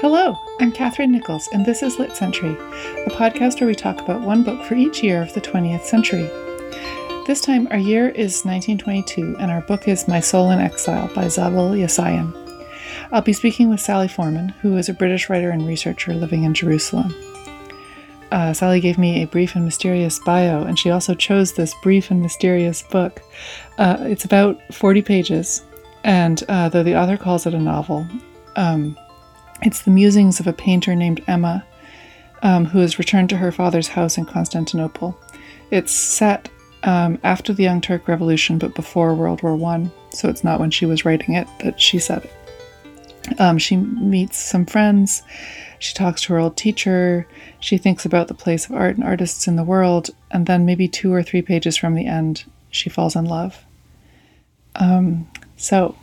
Hello, I'm Catherine Nichols, and this is Lit Century, a podcast where we talk about one book for each year of the 20th century. This time, our year is 1922, and our book is My Soul in Exile by Zabel Yesayan. I'll be speaking with Sally Foreman, who is a British writer and researcher living in Jerusalem. Uh, Sally gave me a brief and mysterious bio, and she also chose this brief and mysterious book. Uh, it's about 40 pages, and uh, though the author calls it a novel, um, it's the musings of a painter named Emma, um, who has returned to her father's house in Constantinople. It's set um, after the Young Turk Revolution, but before World War One, so it's not when she was writing it that she said it. Um, she meets some friends. She talks to her old teacher. She thinks about the place of art and artists in the world, and then maybe two or three pages from the end, she falls in love. Um, so,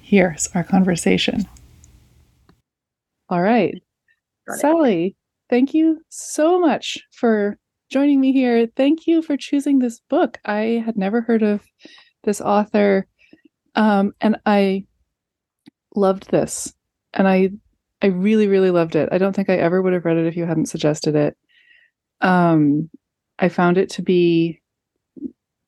here's our conversation. All right. Sally, thank you so much for joining me here. Thank you for choosing this book. I had never heard of this author um, and I loved this. And I I really really loved it. I don't think I ever would have read it if you hadn't suggested it. Um I found it to be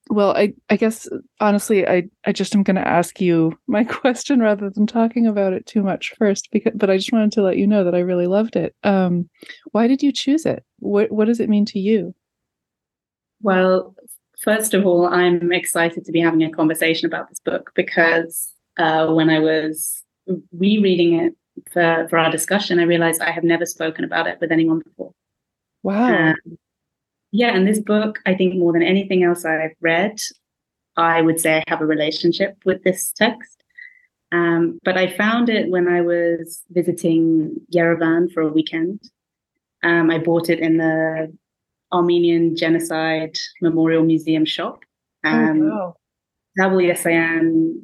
well, I, I guess honestly, I, I just am going to ask you my question rather than talking about it too much first. Because, but I just wanted to let you know that I really loved it. Um, why did you choose it? What what does it mean to you? Well, first of all, I'm excited to be having a conversation about this book because uh, when I was rereading it for for our discussion, I realized I have never spoken about it with anyone before. Wow. Um, yeah, and this book, I think more than anything else I've read, I would say I have a relationship with this text. Um, but I found it when I was visiting Yerevan for a weekend. Um, I bought it in the Armenian Genocide Memorial Museum shop. Um, oh, wow. Yesayan,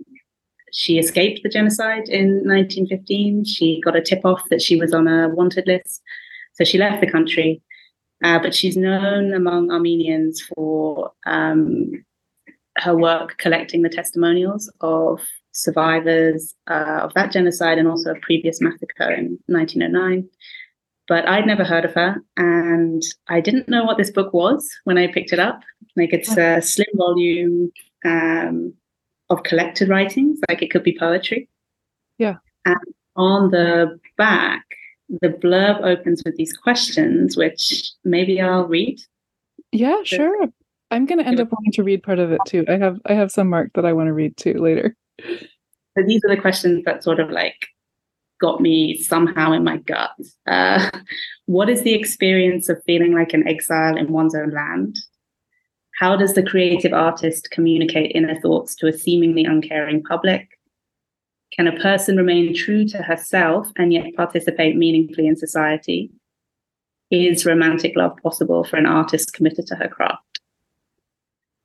she escaped the genocide in 1915. She got a tip off that she was on a wanted list. So she left the country. Uh, but she's known among Armenians for um, her work collecting the testimonials of survivors uh, of that genocide and also a previous massacre in 1909. But I'd never heard of her, and I didn't know what this book was when I picked it up. Like it's a slim volume um, of collected writings, like it could be poetry. Yeah. And on the back, the blurb opens with these questions, which maybe I'll read. Yeah, sure. I'm going to end up wanting to read part of it too. I have I have some mark that I want to read too later. So these are the questions that sort of like got me somehow in my gut. Uh, what is the experience of feeling like an exile in one's own land? How does the creative artist communicate inner thoughts to a seemingly uncaring public? Can a person remain true to herself and yet participate meaningfully in society? Is romantic love possible for an artist committed to her craft?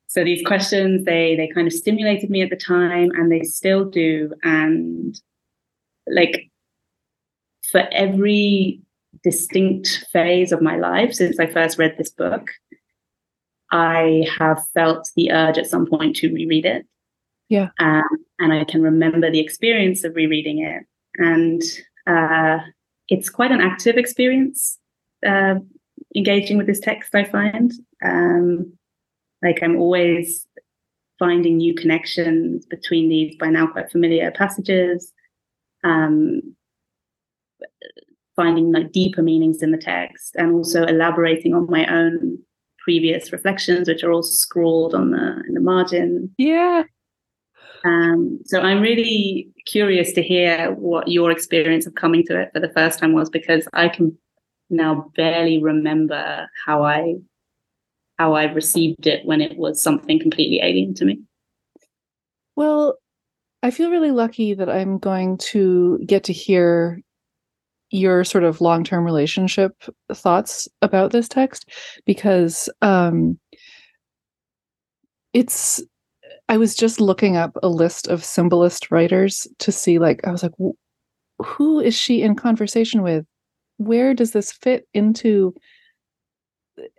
So these questions, they they kind of stimulated me at the time and they still do. And like for every distinct phase of my life since I first read this book, I have felt the urge at some point to reread it. Yeah. Um, and I can remember the experience of rereading it. And uh, it's quite an active experience uh, engaging with this text, I find. Um, like I'm always finding new connections between these by now quite familiar passages, um, finding like deeper meanings in the text, and also elaborating on my own previous reflections, which are all scrawled on the in the margin. Yeah. Um, so I'm really curious to hear what your experience of coming to it for the first time was, because I can now barely remember how I how I received it when it was something completely alien to me. Well, I feel really lucky that I'm going to get to hear your sort of long-term relationship thoughts about this text because um it's I was just looking up a list of symbolist writers to see like I was like who is she in conversation with where does this fit into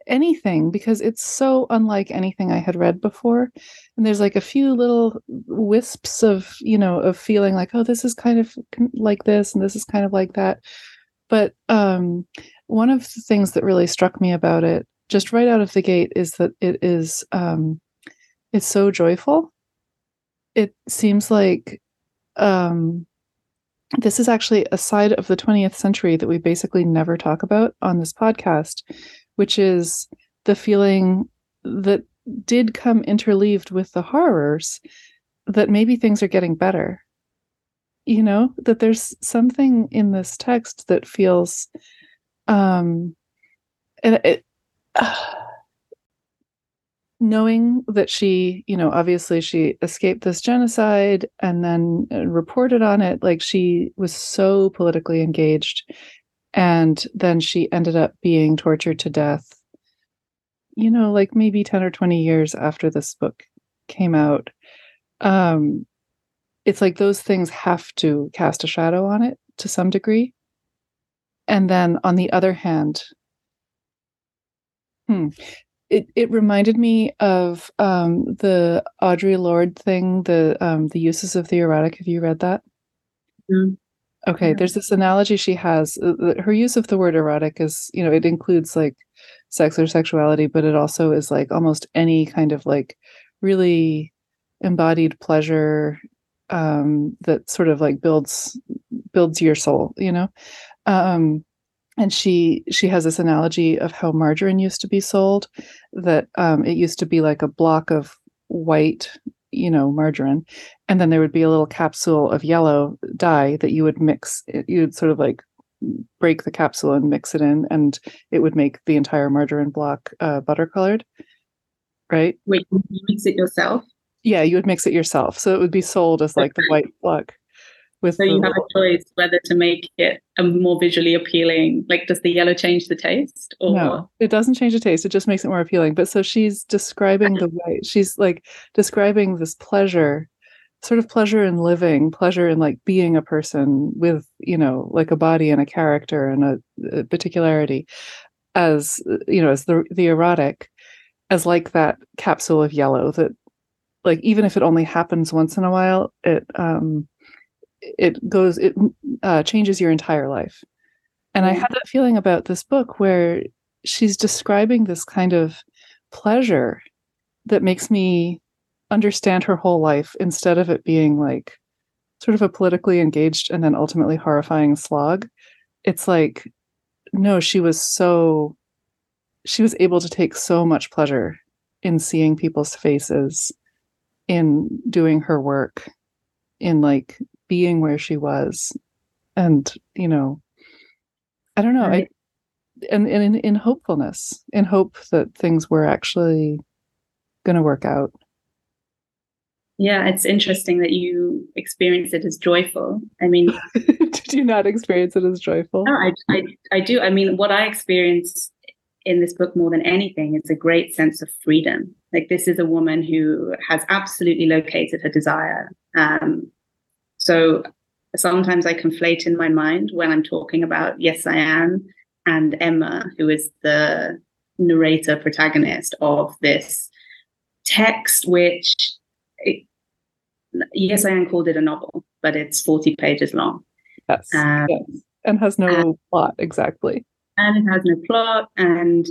anything because it's so unlike anything I had read before. And there's like a few little wisps of, you know, of feeling like, oh, this is kind of like this and this is kind of like that. But um, one of the things that really struck me about it, just right out of the gate, is that it is um, it's so joyful. It seems like um, this is actually a side of the 20th century that we basically never talk about on this podcast, which is the feeling that did come interleaved with the horrors that maybe things are getting better. You know, that there's something in this text that feels um and it uh, knowing that she, you know, obviously she escaped this genocide and then uh, reported on it like she was so politically engaged and then she ended up being tortured to death you know like maybe 10 or 20 years after this book came out. Um it's like those things have to cast a shadow on it to some degree. And then on the other hand hmm, it, it reminded me of um, the Audre Lorde thing, the um, the uses of the erotic. Have you read that? Mm. Okay, there's this analogy she has. Uh, her use of the word erotic is, you know, it includes like sex or sexuality, but it also is like almost any kind of like really embodied pleasure um, that sort of like builds builds your soul, you know. Um, and she she has this analogy of how margarine used to be sold, that um, it used to be like a block of white you know margarine and then there would be a little capsule of yellow dye that you would mix you would sort of like break the capsule and mix it in and it would make the entire margarine block uh, butter colored right? Wait you mix it yourself? Yeah you would mix it yourself. So it would be sold as like the white block with so you have a choice whether to make it a more visually appealing like does the yellow change the taste or no it doesn't change the taste it just makes it more appealing. But so she's describing the way she's like describing this pleasure sort of pleasure in living pleasure in like being a person with you know like a body and a character and a, a particularity as you know as the the erotic as like that capsule of yellow that like even if it only happens once in a while it um it goes it uh, changes your entire life and i mm. had that feeling about this book where she's describing this kind of pleasure that makes me understand her whole life instead of it being like sort of a politically engaged and then ultimately horrifying slog it's like no she was so she was able to take so much pleasure in seeing people's faces in doing her work in like being where she was. And you know i don't know right. i and, and in, in hopefulness in hope that things were actually going to work out. Yeah it's interesting that you experience it as joyful. I mean did you not experience it as joyful? No I, I i do. I mean what i experience in this book more than anything is a great sense of freedom. Like this is a woman who has absolutely located her desire um, so sometimes I conflate in my mind when I'm talking about Yesayan and Emma, who is the narrator protagonist of this text, which it, Yesayan called it a novel, but it's 40 pages long. Yes. Um, yes. And has no and, plot, exactly. And it has no plot. And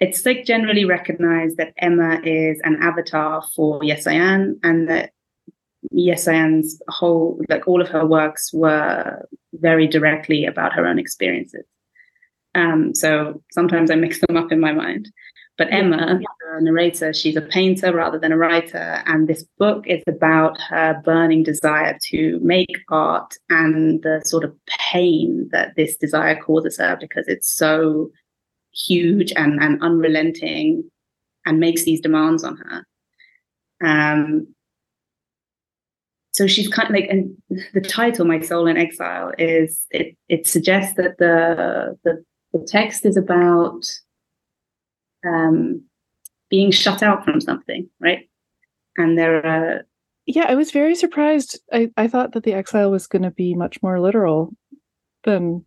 it's like generally recognized that Emma is an avatar for Yesayan and that Yesayan's whole, like all of her works were very directly about her own experiences. Um, so sometimes I mix them up in my mind. But Emma, the narrator, she's a painter rather than a writer. And this book is about her burning desire to make art and the sort of pain that this desire causes her because it's so huge and, and unrelenting and makes these demands on her. Um, so she's kind of like, and the title, "My Soul in Exile," is it. It suggests that the the, the text is about um, being shut out from something, right? And there are. Yeah, I was very surprised. I, I thought that the exile was going to be much more literal than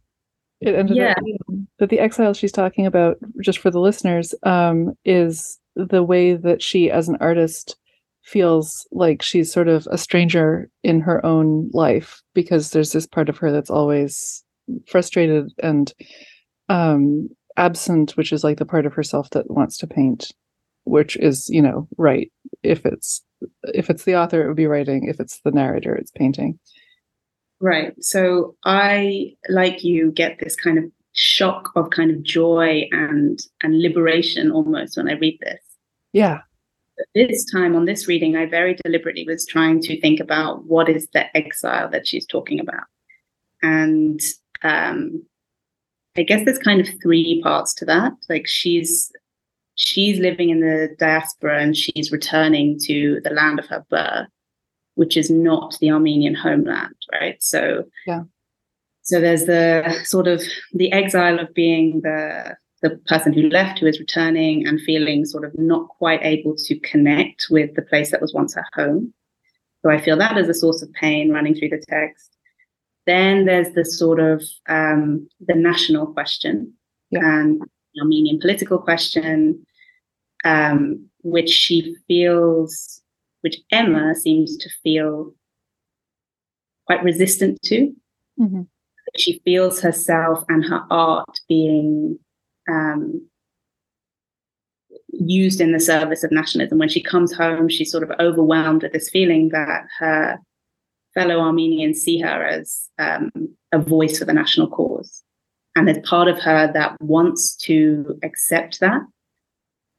it ended yeah. up being. That the exile she's talking about, just for the listeners, um, is the way that she, as an artist, feels like she's sort of a stranger in her own life because there's this part of her that's always frustrated and um, absent, which is like the part of herself that wants to paint, which is, you know, right. If it's if it's the author, it would be writing. If it's the narrator, it's painting. Right. So I, like you, get this kind of shock of kind of joy and and liberation almost when I read this. Yeah this time on this reading, I very deliberately was trying to think about what is the exile that she's talking about. And um, I guess there's kind of three parts to that. Like she's she's living in the diaspora and she's returning to the land of her birth, which is not the Armenian homeland, right? So yeah. So there's the sort of the exile of being the the person who left who is returning and feeling sort of not quite able to connect with the place that was once her home. So I feel that as a source of pain running through the text. Then there's the sort of um, the national question yeah. and the Armenian political question, um, which she feels, which Emma seems to feel quite resistant to. Mm-hmm. She feels herself and her art being um, used in the service of nationalism. When she comes home, she's sort of overwhelmed with this feeling that her fellow Armenians see her as um, a voice for the national cause. And there's part of her that wants to accept that.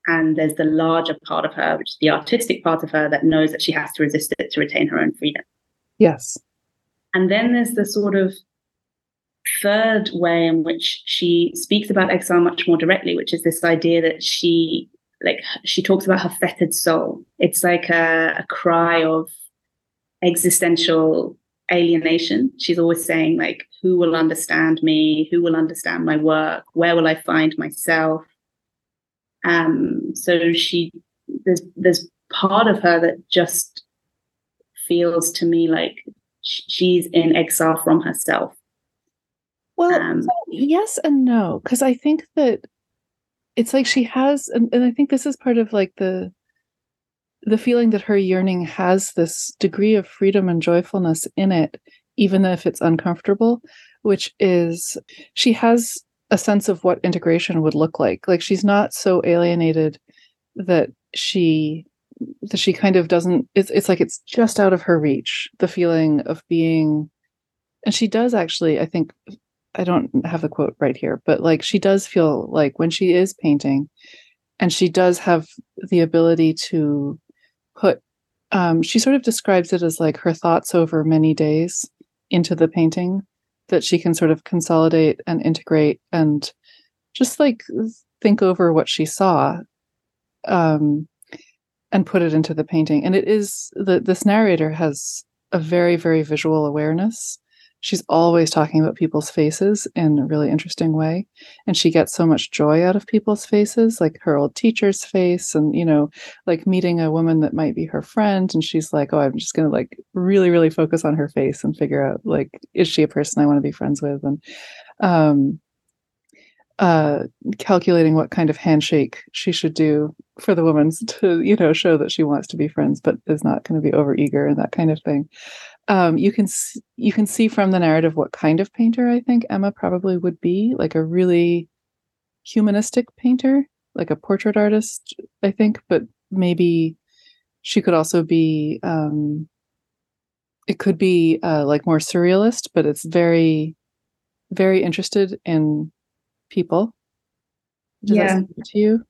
And there's the larger part of her, which is the artistic part of her, that knows that she has to resist it to retain her own freedom. Yes. And then there's the sort of third way in which she speaks about exile much more directly, which is this idea that she like she talks about her fettered soul. It's like a, a cry of existential alienation. She's always saying like, who will understand me? Who will understand my work? Where will I find myself? Um, so she there's there's part of her that just feels to me like she's in exile from herself well, um, yes and no, because I think that it's like she has, and, and I think this is part of like the the feeling that her yearning has this degree of freedom and joyfulness in it, even if it's uncomfortable, which is she has a sense of what integration would look like. Like she's not so alienated that she that she kind of doesn't it's it's like it's just out of her reach the feeling of being and she does actually i think I don't have the quote right here, but like she does feel like when she is painting and she does have the ability to put um, she sort of describes it as like her thoughts over many days into the painting that she can sort of consolidate and integrate and just like think over what she saw um, and put it into the painting. And it is that this narrator has a very very visual awareness she's always talking about people's faces in a really interesting way and she gets so much joy out of people's faces like her old teacher's face and you know like meeting a woman that might be her friend and she's like oh i'm just going to like really really focus on her face and figure out like is she a person i want to be friends with? And um uh calculating what kind of handshake she should do for the woman to you know show that she wants to be friends but is not going to be over eager and that kind of thing um, you can you can see from the narrative what kind of painter I think Emma probably would be, like a really humanistic painter, like a portrait artist, I think, but maybe she could also be um it could be uh like more surrealist, but it's very very interested in people. Does Yeah. that to you?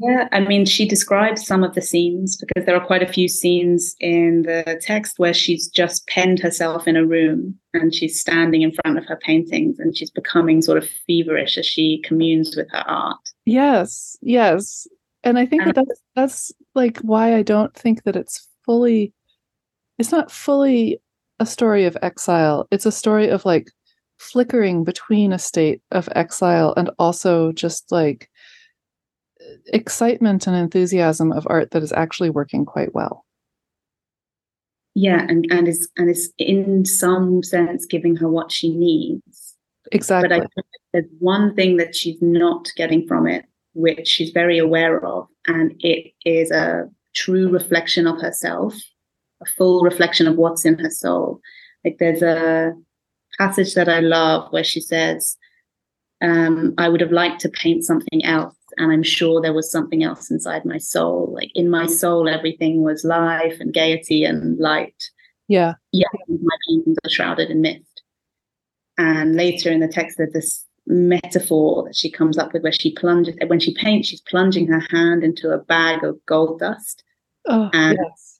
Yeah, I mean, she describes some of the scenes because there are quite a few scenes in the text where she's just penned herself in a room and she's standing in front of her paintings and she's becoming sort of feverish as she communes with her art. Yes, yes. And I think that that's that's like why I don't think that it's fully it's not fully a story of exile. It's a story of like flickering between a state of exile and also just like excitement and enthusiasm of art that is actually working quite well. Yeah, and and is and is in some sense giving her what she needs. Exactly. But I think there's one thing that she's not getting from it, which she's very aware of, and it is a true reflection of herself, a full reflection of what's in her soul. Like there's a passage that I love where she says, um, I would have liked to paint something else. And I'm sure there was something else inside my soul. Like in my soul, everything was life and gaiety and light yeah. yeah, my paintings are shrouded in mist. And later in the text, there's this metaphor that she comes up with where she plunges, when she paints, she's plunging her hand into a bag of gold dust. Oh, And- yes.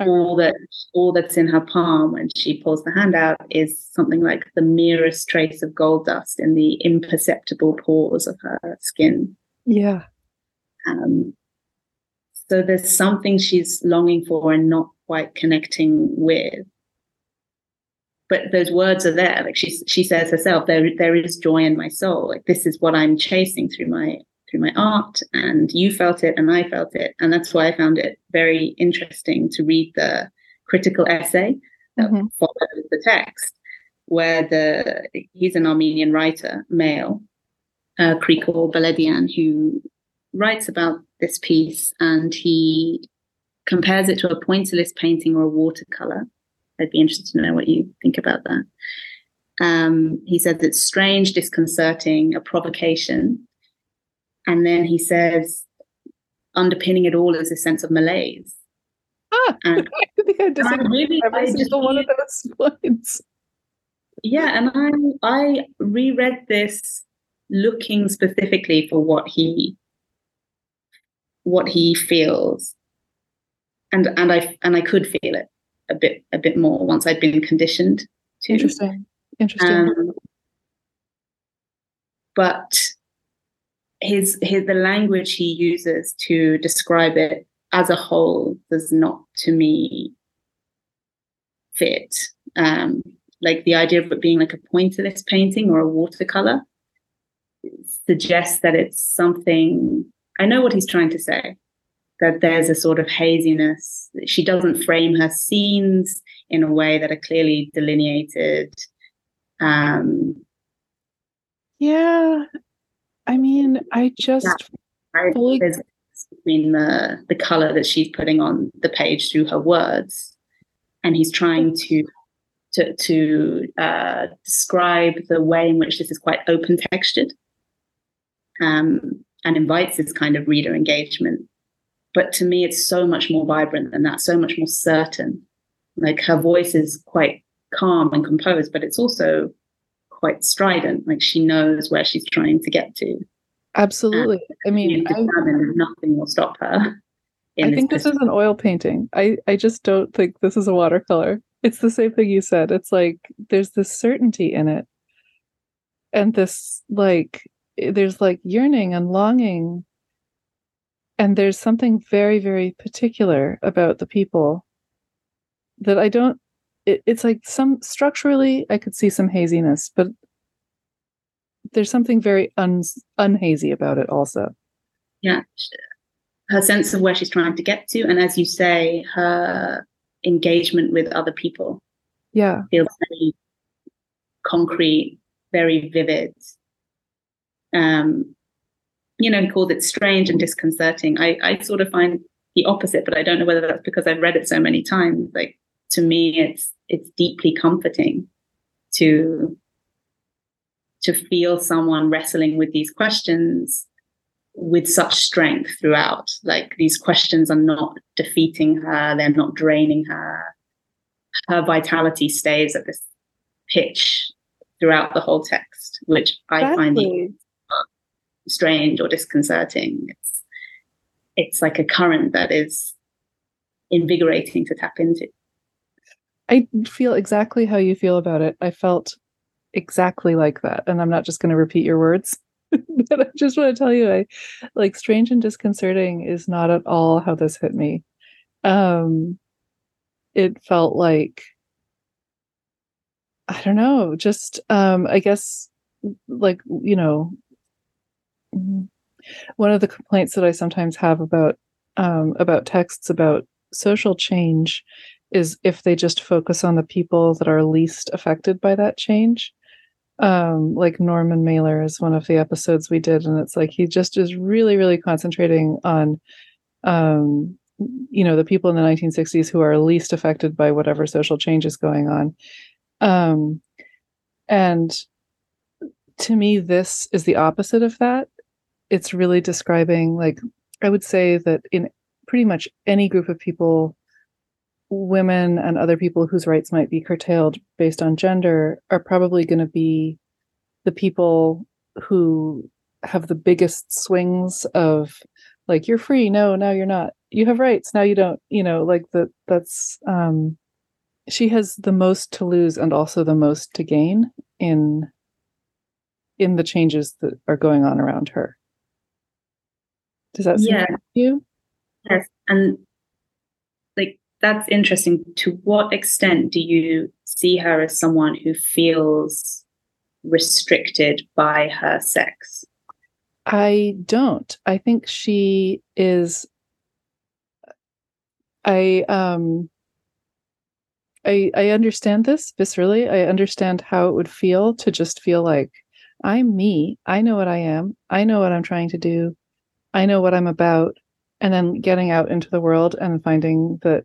All that, all that's in her palm when she pulls the hand out is something like the merest trace of gold dust in the imperceptible pores of her skin. Yeah. Um, so there's something she's longing for and not quite connecting with. But those words are there. Like she she says herself, there there is joy in my soul. Like this is what I'm chasing through my through my art, and you felt it, and I felt it, and that's why I found it very interesting to read the critical essay that Mhm. follows the text, where the he's an Armenian writer, male, uh, Krikor Beledian, who writes about this piece and he compares it to a pointillist painting or a watercolor. I'd be interested to know what you think about that. Um, he says it's strange, disconcerting, a provocation. And then he says, underpinning it all is a sense of malaise. Ah, And- I think I disagree really, every just single one of those points. Yeah, and I I reread this looking specifically for what he what he feels. And and I and I could feel it a bit a bit more once I'd been conditioned to. Interesting. Interesting. Um, but his his the language he uses to describe it as a whole does not to me fit. Um, like the idea of it being like a pointillist painting or a watercolor suggests that it's something I know what he's trying to say. That there's a sort of haziness. She doesn't frame her scenes in a way that are clearly delineated. Um, yeah. I mean, I just right? Fully- There's between the the color that she's putting on the page through her words, and he's trying to to to uh, describe the way in which this is quite open textured, um, and invites this kind of reader engagement. But to me, it's so much more vibrant than that, so much more certain. Like her voice is quite calm and composed, but it's also quite strident. Like she knows where she's trying to get to. absolutely. I mean, I, nothing will stop her. I think this is an oil painting. I, I just don't think this is a watercolor. It's the same thing you said. It's like there's this certainty in it. And this like Eh, there's like yearning and longing. And there's something very, very particular about the people that I don't it, it's like some structurally I could see some haziness, but there's something very un, unhazy about it also. yeah, her sense of where she's trying to get to, and as you say, her engagement with other people Yeah. feels very concrete, very vivid. Um, you know, he called it strange and disconcerting. I, I sort of find the opposite, but I don't know whether that's because I've read it so many times. Like to me, it's it's deeply comforting to to feel someone wrestling with these questions with such strength throughout. Like these questions are not defeating her, they're not draining her. Her vitality stays at this pitch throughout the whole text, which I find strange or disconcerting. It's it's like a current that is invigorating to tap into. I feel exactly how you feel about it. I felt exactly like that. And I'm not just going to repeat your words, but I just want to tell you, I like strange and disconcerting is not at all how this hit me. Um, it felt like, I don't know, just, um, I guess like, you know, one of the complaints that I sometimes have about, um, about texts about social change is if they just focus on the people that are least affected by that change. Um like norman mailer is one of the episodes we did and it's like he just is really really concentrating on um you know the people in the 1960s who are least affected by whatever social change is going on. Um and to me this is the opposite of that it's really describing like i would say that in pretty much any group of people women and other people whose rights might be curtailed based on gender are probably going to be the people who have the biggest swings of like you're free. No now you're not. You have rights. Now you don't you know like that that's um she has the most to lose and also the most to gain in in the changes that are going on around her does that yeah you yes and like that's interesting. To what extent do you see her as someone who feels restricted by her sex? I don't. I think she is I um I I understand this viscerally. I understand how it would feel to just feel like I'm me. I know what I am. I know what I'm trying to do. I know what I'm about. And then getting out into the world and finding that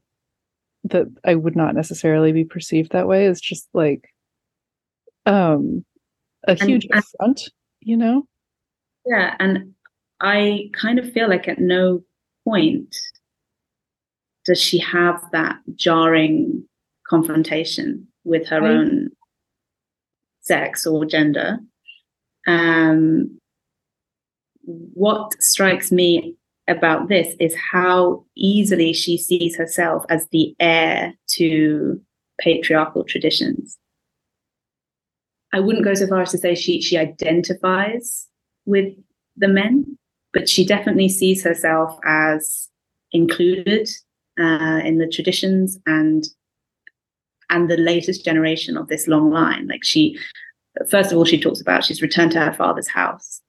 that I would not necessarily be perceived that way is just like um a huge and, affront, you know? Yeah, and I kind of feel like at no point does she have that jarring confrontation with her right. own sex or gender. Um, what strikes me about this is how easily she sees herself as the heir to patriarchal traditions. I wouldn't go so far as to say she she identifies with the men, but she definitely sees herself as included uh, in the traditions and and the latest generation of this long line. Like she, first of all, she talks about she's returned to her father's house,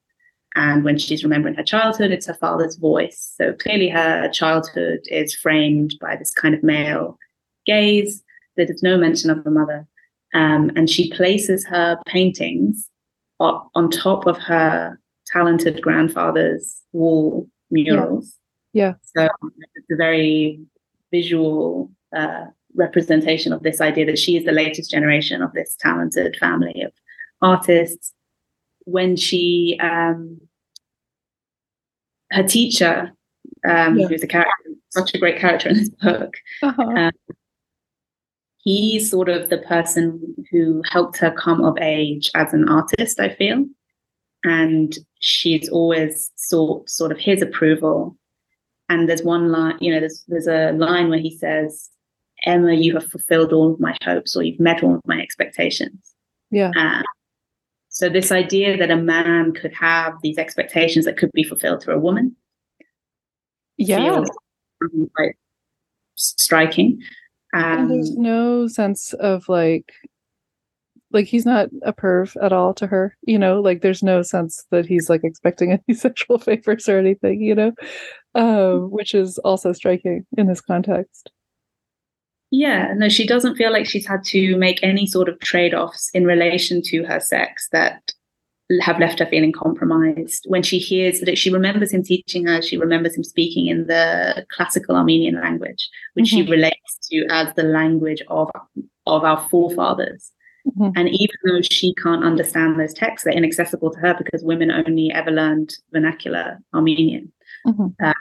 and when she's remembering her childhood, it's her father's voice. So clearly, her childhood is framed by this kind of male gaze. There's no mention of her mother. Um, and she places her paintings on top of her talented grandfather's wall murals. Yeah. yeah. So it's a very visual uh, representation of this idea that she is the latest generation of this talented family of artists when she um, her teacher, um, yeah. who's a character, such a great character in this book. Uh-huh. Um, he's sort of the person who helped her come of age as an artist. I feel, and she's always sought sort of his approval. And there's one line, you know, there's there's a line where he says, "Emma, you have fulfilled all of my hopes, or you've met all of my expectations." Yeah. Um, so this idea that a man could have these expectations that could be fulfilled through a woman, yeah, quite striking. Um, there's no sense of like, like he's not a perv at all to her, you know. Like there's no sense that he's like expecting any sexual favors or anything, you know, um, which is also striking in this context. Yeah, no, she doesn't feel like she's had to make any sort of trade offs in relation to her sex that have left her feeling compromised. When she hears that she remembers him teaching her, she remembers him speaking in the classical Armenian language, which mm-hmm. she relates to as the language of of our forefathers. Mm-hmm. And even though she can't understand those texts, they're inaccessible to her because women only ever learned vernacular Armenian. Mm-hmm. Uh,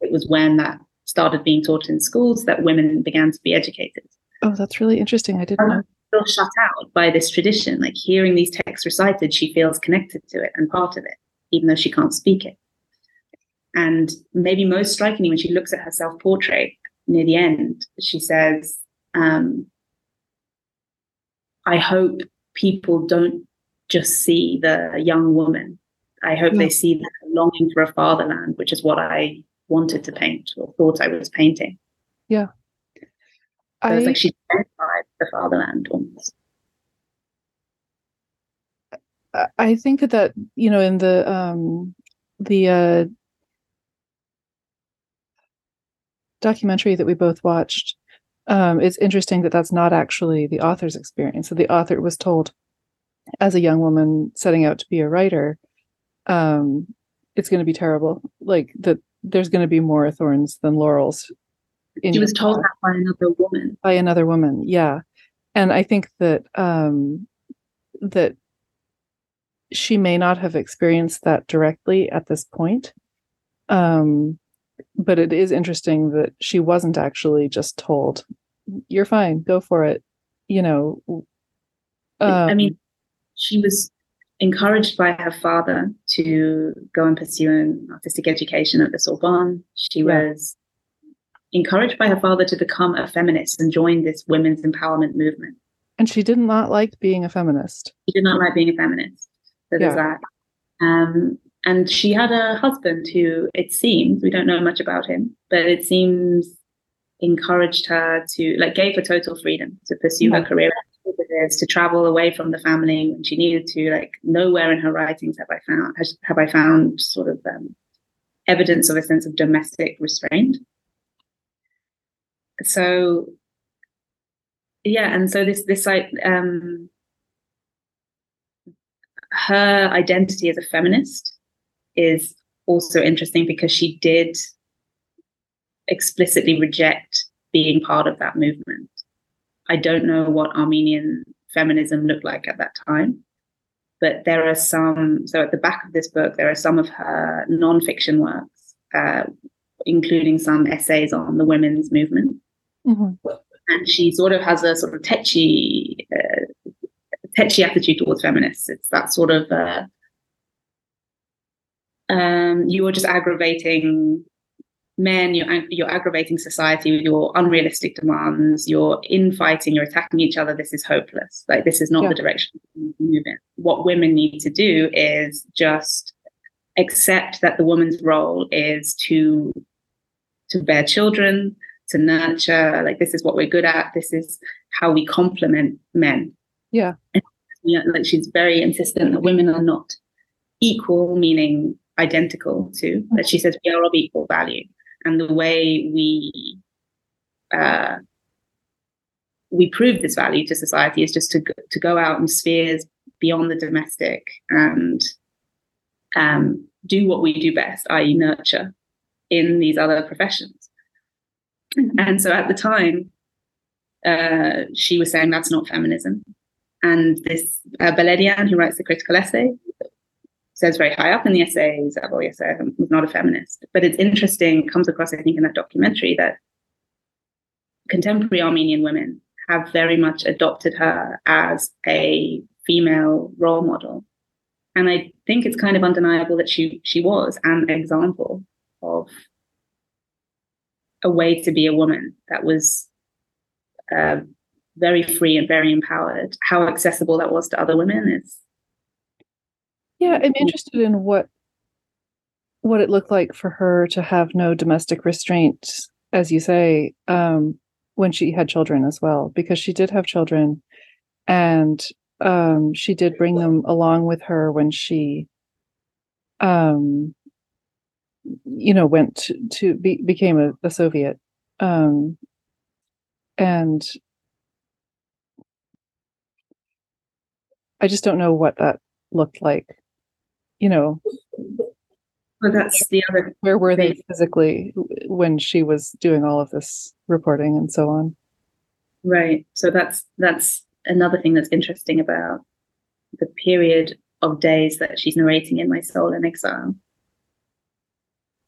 it was when that started being taught in schools that women began to be educated. Oh, that's really interesting. I didn't know. Feel shut out by this tradition. Like hearing these texts recited, she feels connected to it and part of it, even though she can't speak it. And maybe most strikingly, when she looks at her self portrait near the end, she says, um, I hope people don't just see the young woman. I hope yeah. they see the longing for a fatherland, which is what I wanted to paint or thought I was painting. Yeah. So I, it's like she identified the fatherland almost. I think that you know in the um the uh documentary that we both watched um, it's interesting that that's not actually the author's experience. So the author was told, as a young woman setting out to be a writer, um, it's going to be terrible. Like that, there's going to be more thorns than laurels. she was told that by another woman. By another woman, yeah. And I think that um, that she may not have experienced that directly at this point. Um, but it is interesting that she wasn't actually just told you're fine go for it you know um, i mean she was encouraged by her father to go and pursue an artistic education at the sorbonne she yeah. was encouraged by her father to become a feminist and join this women's empowerment movement and she did not like being a feminist she did not like being a feminist so yeah. there's that um, and she had a husband who, it seems, we don't know much about him, but it seems encouraged her to, like, gave her total freedom to pursue yeah. her career to travel away from the family when she needed to. Like, nowhere in her writings have I found have I found sort of um, evidence of a sense of domestic restraint. So, yeah, and so this this like um, her identity as a feminist is also interesting because she did explicitly reject being part of that movement. I don't know what Armenian feminism looked like at that time, but there are some. So at the back of this book, there are some of her nonfiction works, uh, including some essays on the women's movement. Mm-hmm. And she sort of has a sort of tetchy, uh, tetchy attitude towards feminists. It's that sort of uh, um, you are just aggravating men you're, you're aggravating society with your unrealistic demands you're infighting you're attacking each other. This is hopeless. Like this is not yeah. the direction we move in. What women need to do is just accept that the woman's role is to to bear children to nurture like this is what we're good at. This is how we complement men. Yeah like she's very insistent that women are not equal meaning identical to that she says we are of equal value and the way we uh, we prove this value to society is just to to go out in spheres beyond the domestic and um, do what we do best, i.e., nurture in these other professions. And so at the time, uh, she was saying that's not feminism. And this uh, Beledian, who writes the critical essay, says very high up in the essays, oh yes, I'm not a feminist. But it's interesting, comes across, I think, in that documentary that contemporary Armenian women have very much adopted her as a female role model. And I think it's kind of undeniable that she she was an example of a way to be a woman that was uh, very free and very empowered. How accessible that was to other women is yeah, I'm interested in what what it looked like for her to have no domestic restraint, as you say, um, when she had children as well, because she did have children, and um, she did bring them along with her when she, um, you know, went to, to be, became a, a Soviet, um, and I just don't know what that looked like you know well that's the other where were they physically when she was doing all of this reporting and so on right so that's that's another thing that's interesting about the period of days that she's narrating in My Soul in Exile.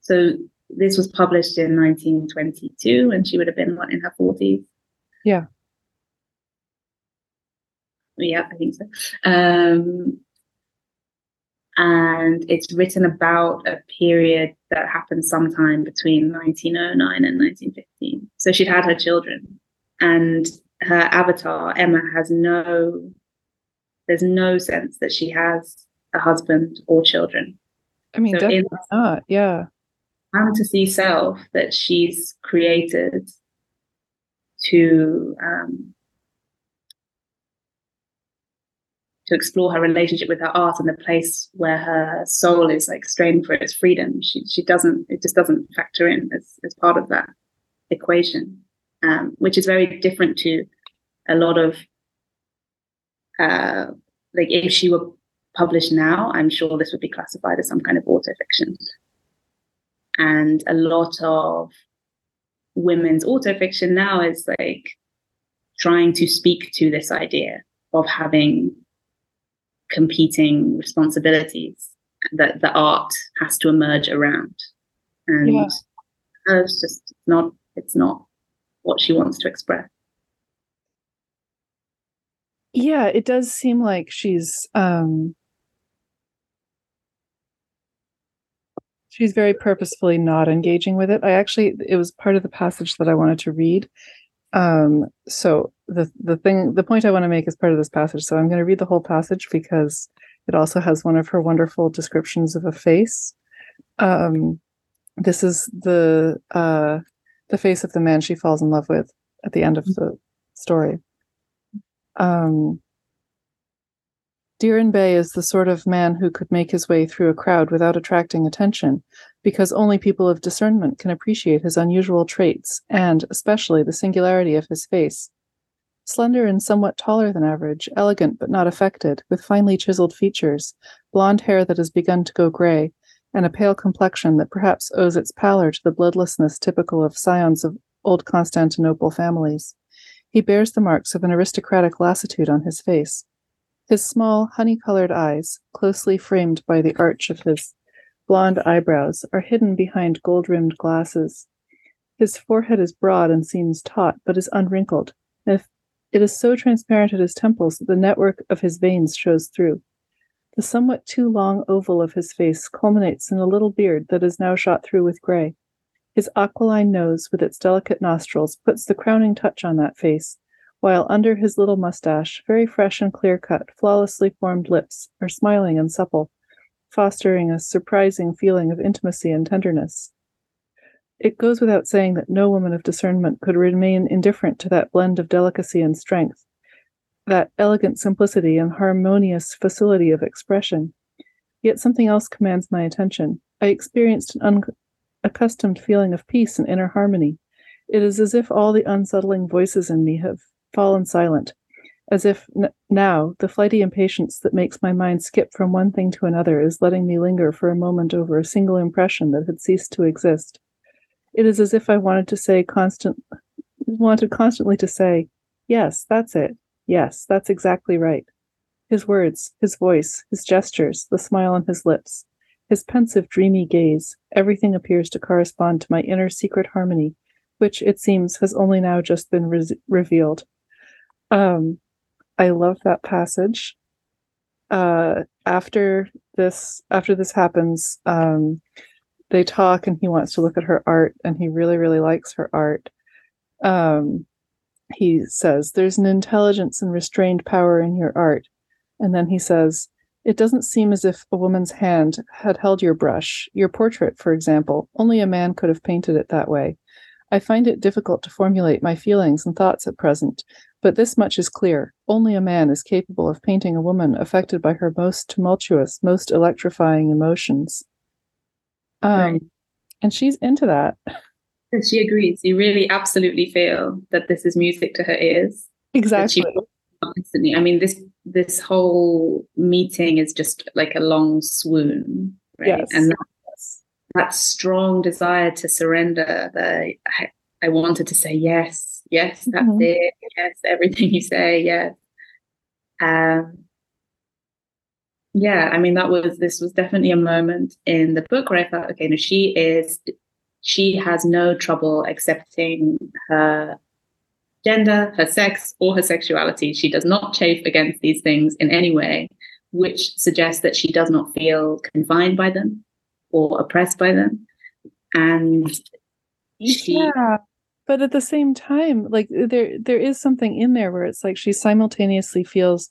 So this was published in 1922, and she would have been what in her 40s. Yeah. Yeah, I think so. Um, and it's written about a period that happened sometime between 1909 and 1915. So she'd had her children, and her avatar Emma has no. There's no sense that she has a husband or children. I mean, so definitely not. Yeah. Fantasy self that she's created to um, to explore her relationship with her art and the place where her soul is like straining for its freedom. She she doesn't it just doesn't factor in as as part of that equation, um, which is very different to a lot of uh, like if she were published now, I'm sure this would be classified as some kind of autofiction. And a lot of women's autofiction now is like trying to speak to this idea of having competing responsibilities that the art has to emerge around. And yeah. it's just not it's not what she wants to express. Yeah, it does seem like she's um she's very purposefully not engaging with it. I actually it was part of the passage that I wanted to read. Um so the the thing the point I want to make is part of this passage. So I'm going to read the whole passage because it also has one of her wonderful descriptions of a face. Um, this is the uh, the face of the man she falls in love with at the end of the story. Um, Diran Bey is the sort of man who could make his way through a crowd without attracting attention, because only people of discernment can appreciate his unusual traits and, especially, the singularity of his face. Slender and somewhat taller than average, elegant but not affected, with finely chiseled features, blond hair that has begun to go gray, and a pale complexion that perhaps owes its pallor to the bloodlessness typical of scions of old Constantinople families. He bears the marks of an aristocratic lassitude on his face. His small, honey colored eyes, closely framed by the arch of his blond eyebrows, are hidden behind gold rimmed glasses. His forehead is broad and seems taut, but is unwrinkled, it is so transparent at his temples that the network of his veins shows through. The somewhat too long oval of his face culminates in a little beard that is now shot through with gray. His aquiline nose, with its delicate nostrils, puts the crowning touch on that face, while under his little mustache, very fresh and clear cut, flawlessly formed lips are smiling and supple, fostering a surprising feeling of intimacy and tenderness. It goes without saying that no woman of discernment could remain indifferent to that blend of delicacy and strength, that elegant simplicity and harmonious facility of expression. Yet something else commands my attention. I experienced an unaccustomed feeling of peace and inner harmony. It is as if all the unsettling voices in me have fallen silent, as if n- now the flighty impatience that makes my mind skip from one thing to another is letting me linger for a moment over a single impression that had ceased to exist. It is as if I wanted to say constant wanted constantly to say, Yes, that's it. Yes, that's exactly right. His words, his voice, his gestures, the smile on his lips, his pensive, dreamy gaze, everything appears to correspond to my inner secret harmony, which, it seems, has only now just been re- revealed. Um, I love that passage. Uh, after this, after this happens, um, they talk and he wants to look at her art and he really really likes her art. Um, he says there's an intelligence and restrained power in your art. And then he says it doesn't seem as if a woman's hand had held your brush your portrait for example. Only a man could have painted it that way. I find it difficult to formulate my feelings and thoughts at present but this much is clear. Only a man is capable of painting a woman affected by her most tumultuous most electrifying emotions um, right. And she's into that. And she agrees. You really absolutely feel that this is music to her ears. Exactly. Constantly. I mean, this this whole meeting is just like a long swoon, right? Yes. And that, that strong desire to surrender. That I, I wanted to say yes, yes, that's mm-hmm. it, yes, everything you say, yes. Um, yeah, I mean, that was this was definitely a moment in the book where I felt, okay, no, she is, she has no trouble accepting her gender, her sex, or her sexuality. She does not chafe against these things in any way, which suggests that she does not feel confined by them or oppressed by them. And she, yeah, but at the same time, like there there is something in there where it's like she simultaneously feels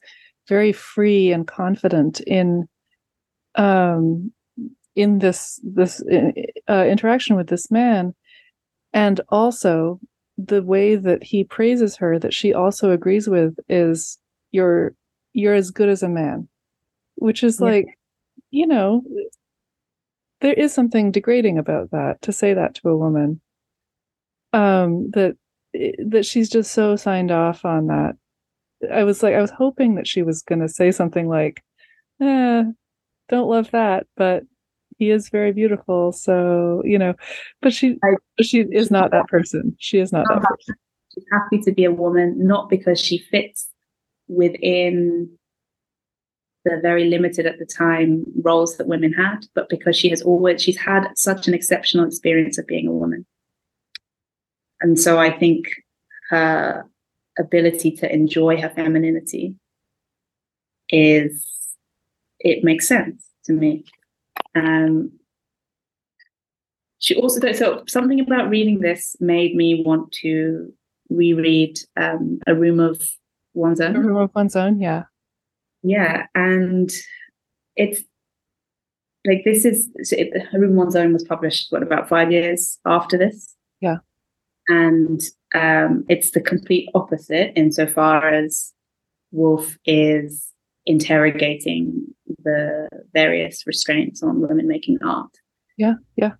very free and confident in um in this this uh, interaction with this man. And also the way that he praises her that she also agrees with is you're you're as good as a man which is yeah. like you know there is something degrading about that to say that to a woman. Um that that she's just so signed off on that i was like i was hoping that she was going to say something like eh, don't love that but he is very beautiful so you know but she I, she is not that person. She is not that person. She's happy to be a woman not because she fits within the very limited at the time roles that women had but because she has always she's had such an exceptional experience of being a woman. And so i think her ability to enjoy her femininity is it makes sense to me. Um, she also so something about reading this made me want to reread um, A Room of One's Own. A Room of One's Own, yeah, yeah, and it's like this is it, A Room of One's Own was published what about five years after this, yeah, and um, it's the complete opposite insofar as Woolf is interrogating the various restraints on women making art. Yeah, yeah.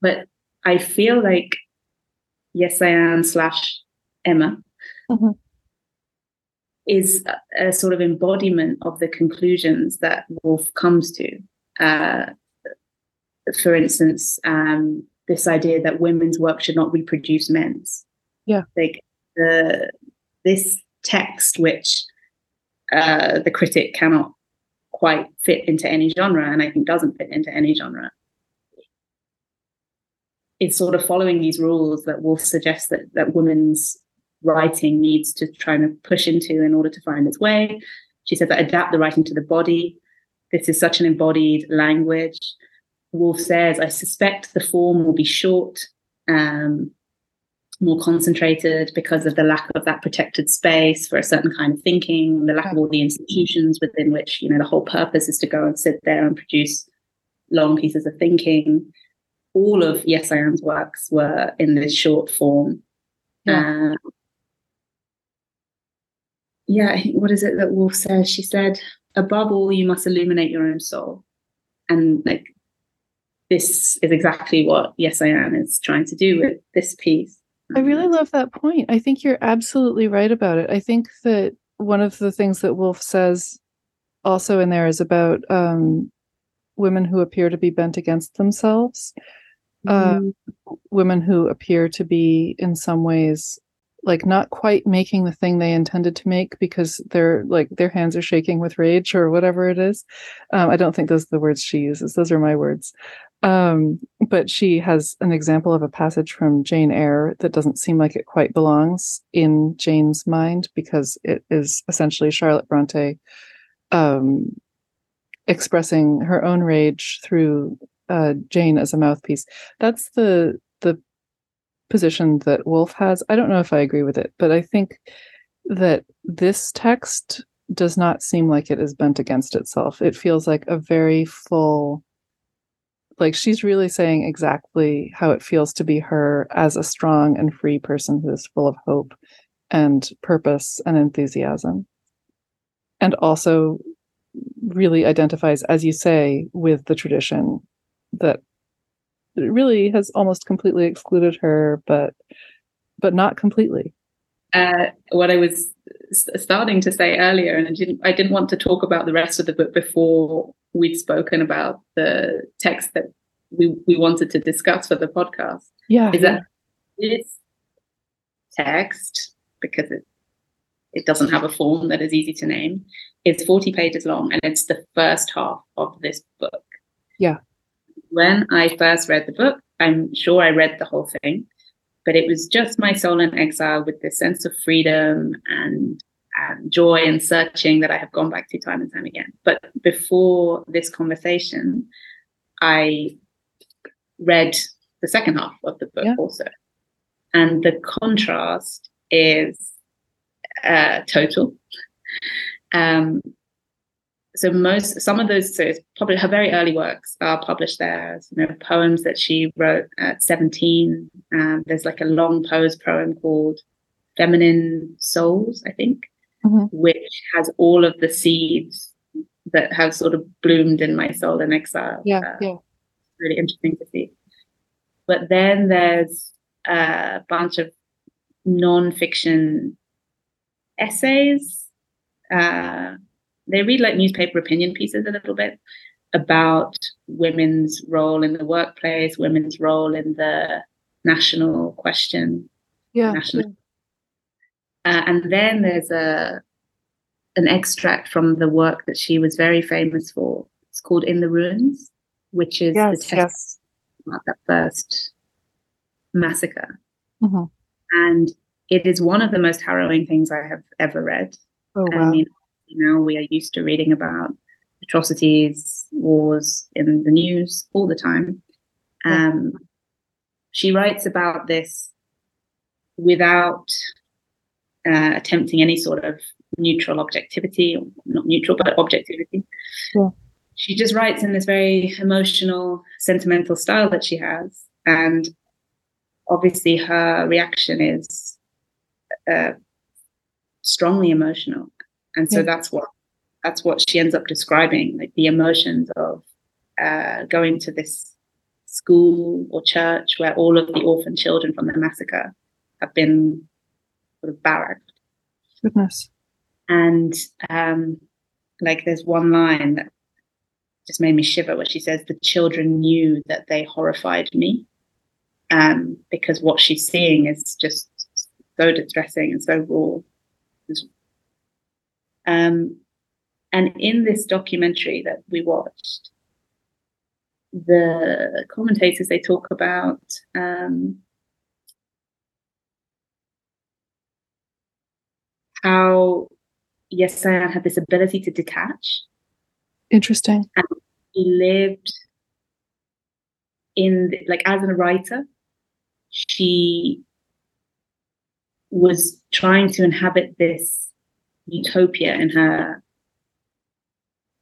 But I feel like Yesayan slash Emma mm-hmm. is a, a, sort of embodiment of the conclusions that Woolf comes to. Uh, for instance, um, this idea that women's work should not reproduce men's. Yeah. Like the this text, which uh, the critic cannot quite fit into any genre, and I think doesn't fit into any genre. It's sort of following these rules that will suggest that that women's writing needs to try and push into in order to find its way. She said that adapt the writing to the body. This is such an embodied language. Woolf says, I suspect the form will be short. Um, more concentrated because of the lack of that protected space for a certain kind of thinking, the lack of all the institutions within which, you know, the whole purpose is to go and sit there and produce long pieces of thinking. All of Yesayan's works were in this short form. Yeah. Um, yeah, what is it that Woolf says? She said, above all, you must illuminate your own soul. And like this is exactly what Yesayan is trying to do with this piece. I really love that point. I think you're absolutely right about it. I think that one of the things that Woolf says also in there is about um, women who appear to be bent against themselves, mm. uh, women who appear to be in some ways like not quite making the thing they intended to make because they're like their hands are shaking with rage or whatever it is. Um, I don't think those are the words she uses; those are my words. Um, but she has an example of a passage from Jane Eyre that doesn't seem like it quite belongs in Jane's mind because it is essentially Charlotte Bronte um, expressing her own rage through uh, Jane as a mouthpiece. That's the the position that Woolf has. I don't know if I agree with it, but I think that this text does not seem like it is bent against itself. It feels like a very full like she's really saying exactly how it feels to be her as a strong and free person who is full of hope and purpose and enthusiasm and also really identifies as you say with the tradition that really has almost completely excluded her but but not completely uh, what i was starting to say earlier and i didn't i didn't want to talk about the rest of the book before we'd spoken about the text that we, we wanted to discuss for the podcast. Yeah. Is that this text, because it it doesn't have a form that is easy to name. It's 40 pages long and it's the first half of this book. Yeah. When I first read the book, I'm sure I read the whole thing, but it was just my soul in exile with this sense of freedom and, and joy and searching that I have gone back to time and time again. But before this conversation, I read the second half of the book yeah. also. And the contrast is uh, total. Um, so most some of those so it's probably her very early works are published there. You know poems that she wrote at 17 um, there's like a long prose poem called feminine souls i think mm-hmm. which has all of the seeds that have sort of bloomed in my soul in exile. Yeah uh, yeah. really interesting to see. But then there's a bunch of non-fiction essays uh, they read like newspaper opinion pieces a little bit about women's role in the workplace, women's role in the national question. Yeah. National. Uh, and then there's a an extract from the work that she was very famous for. It's called In the Ruins, which is yes, the text yes. about that first massacre. Mm-hmm. And it is one of the most harrowing things I have ever read. Oh, wow. I mean, you know, we are used to reading about atrocities, wars in the news all the time. Um, she writes about this without uh, attempting any sort of neutral objectivity, not neutral, but objectivity. Yeah. She just writes in this very emotional, sentimental style that she has. And obviously, her reaction is uh, strongly emotional and so yeah. that's what that's what she ends up describing like the emotions of uh, going to this school or church where all of the orphan children from the massacre have been sort of barracked. Goodness. And um, like there's one line that just made me shiver where she says the children knew that they horrified me um, because what she's seeing is just so distressing and so raw um, and in this documentary that we watched, the commentators they talk about um, how Yesayan had this ability to detach. Interesting. And he lived in the, like as a writer, she was trying to inhabit this utopia in her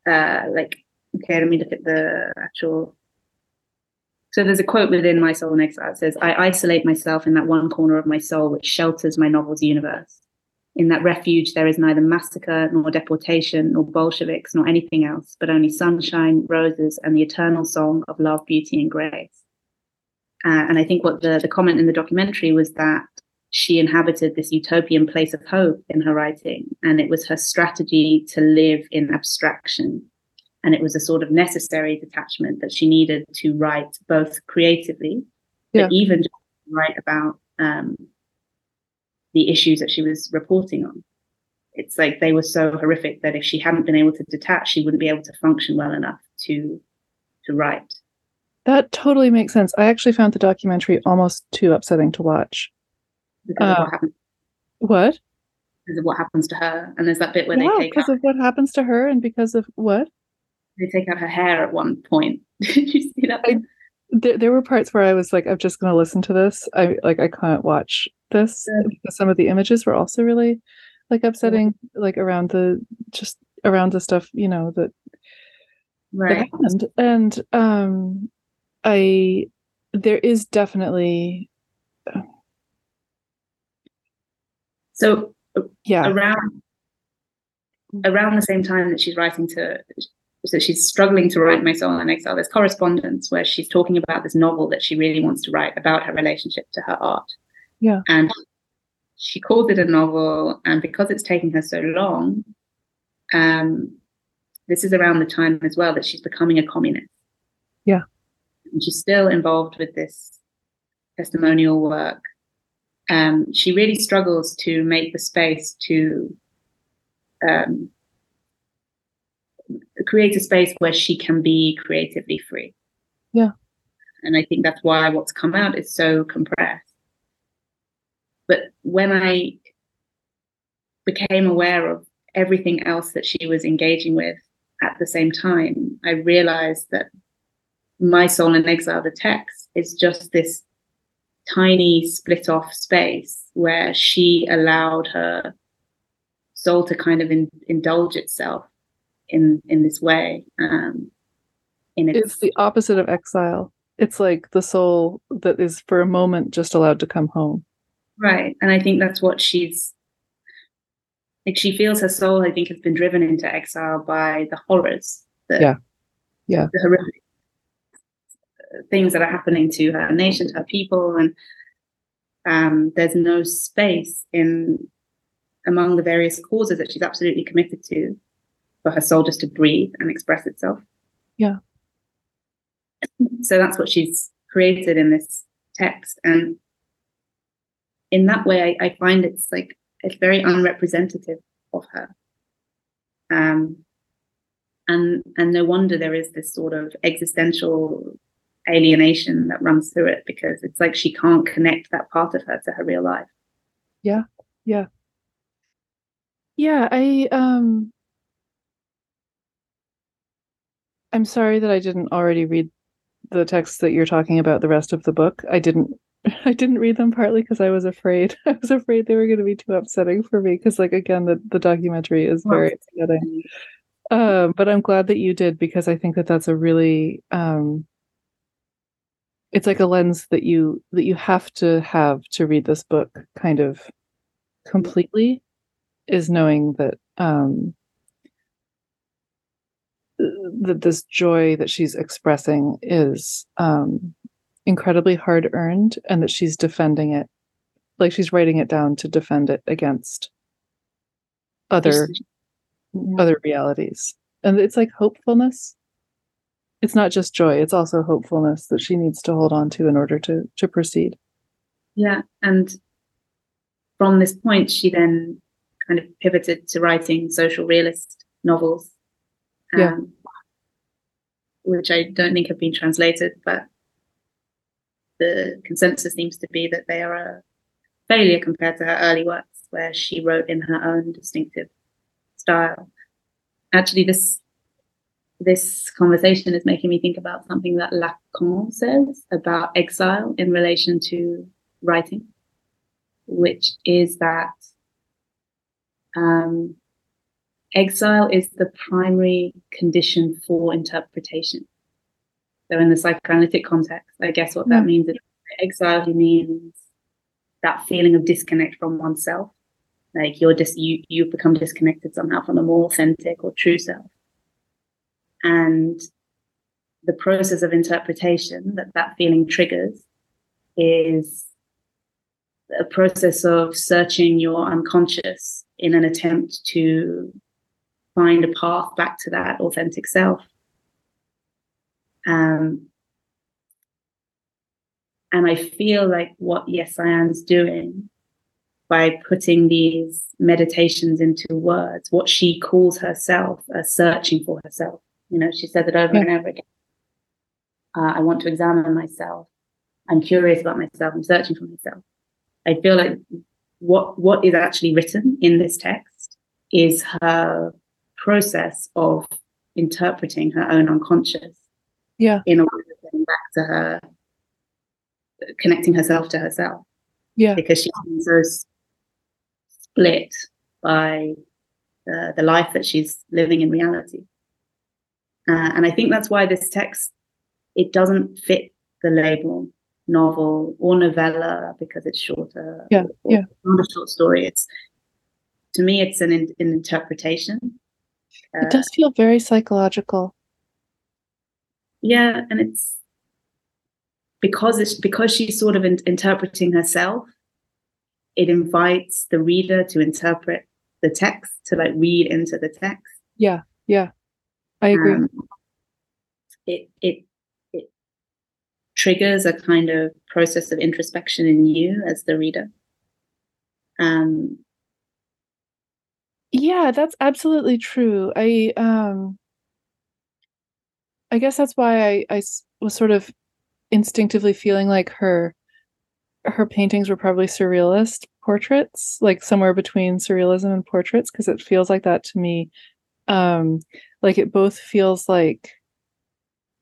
uh like okay let me look at the actual so there's a quote within my soul exile it says i isolate myself in that one corner of my soul which shelters my novel's universe. In that refuge there is neither massacre nor deportation nor bolsheviks nor anything else but only sunshine roses and the eternal song of love beauty and grace. Uh, and i think what the, the comment in the documentary was that she inhabited this utopian place of hope in her writing. And it was her strategy to live in abstraction. And it was a sort of necessary detachment that she needed to write both creatively, yeah. but even just write about um, the issues that she was reporting on. It's like they were so horrific that if she hadn't been able to detach, she wouldn't be able to function well enough to to write. That totally makes sense. I actually found the documentary almost too upsetting to watch because uh, of what happens. What? Because of what happens to her, and there's that bit where yeah, they take because of what happens to her, and because of what they take out her hair at one point. Did you see that? I, there, there were parts where I was like, I'm just going to listen to this. I like, I can't watch this yeah. some of the images were also really like upsetting, yeah. like around the just around the stuff you know that right. that happened, and um, I there is definitely So yeah, around around the same time that she's writing to so she's struggling to write My Soul in Exile. There's correspondence where she's talking about this novel that she really wants to write about her relationship to her art. Yeah. And she called it a novel, and because it's taking her so long, um, this is around the time as well that she's becoming a communist. Yeah. And she's still involved with this testimonial work um, she really struggles to make the space to um, create a space where she can be creatively free. Yeah. And I think that's why what's come out is so compressed. But when I became aware of everything else that she was engaging with at the same time, I realized that My Soul in Exile, the text, is just this tiny split off space where she allowed her soul to kind of in, indulge itself in in this way. Um, in its, it's the opposite of exile. It's like the soul that is for a moment just allowed to come home. Right, and I think that's what she's like. She feels her soul. I think has been driven into exile by the horrors. The, yeah, yeah, the horrific things that are happening to her nation, to her people, and um, there's no space in among the various causes that she's absolutely committed to for her soul just to breathe and express itself. Yeah. So that's what she's created in this text. And in that way, I, I find it's like it's very unrepresentative of her. Um, and and no wonder there is this sort of existential alienation that runs through it because it's like she can't connect that part of her to her real life. Yeah. Yeah. Yeah, I um I'm sorry that I didn't already read the texts that you're talking about the rest of the book. I didn't I didn't read them partly because I was afraid. I was afraid they were going to be too upsetting for me because like again the the documentary is very upsetting. Um, but I'm glad that you did because I think that that's a really um, it's like a lens that you that you have to have to read this book kind of completely is knowing that um that this joy that she's expressing is um, incredibly hard earned and that she's defending it like she's writing it down to defend it against other yeah. other realities and it's like hopefulness it's not just joy it's also hopefulness that she needs to hold on to in order to to proceed yeah and from this point she then kind of pivoted to writing social realist novels um, yeah. which I don't think have been translated, but the consensus seems to be that they are a failure compared to her early works, where she wrote in her own distinctive style. Actually, this this conversation is making me think about something that Lacan says about exile in relation to writing, which is that um, exile is the primary condition for interpretation. So, in the psychoanalytic context, I guess what that mm. means is exile means that feeling of disconnect from oneself. Like you're just you you become disconnected somehow from a more authentic or true self. And the process of interpretation that that feeling triggers is a process of searching your unconscious in an attempt to find a path back to that authentic self. Um, and I feel like what Yesayan's doing by putting these meditations into words, what she calls herself a searching for herself. You know, she says it over yeah. and over again. Uh, I want to examine myself. I'm curious about myself. I'm searching for myself. I feel like what what is actually written in this text is her process of interpreting her own unconscious yeah in a order to getting back to her connecting herself to herself yeah because she's been so split by the, the life that she's living in reality uh, and i think that's why this text it doesn't fit the label novel or novella because it's shorter yeah yeah not a short story it's to me it's an, an interpretation it does feel very psychological. Yeah, and it's because it's because she's sort of in, interpreting herself. It invites the reader to interpret the text, to like read into the text. Yeah, yeah, I agree. Um, it it it triggers a kind of process of introspection in you as the reader. Um, Yeah, that's absolutely true. I um I guess that's why I, I was sort of instinctively feeling like her her paintings were probably surrealist portraits, like somewhere between surrealism and portraits, because it feels like that to me. Um, like it both feels like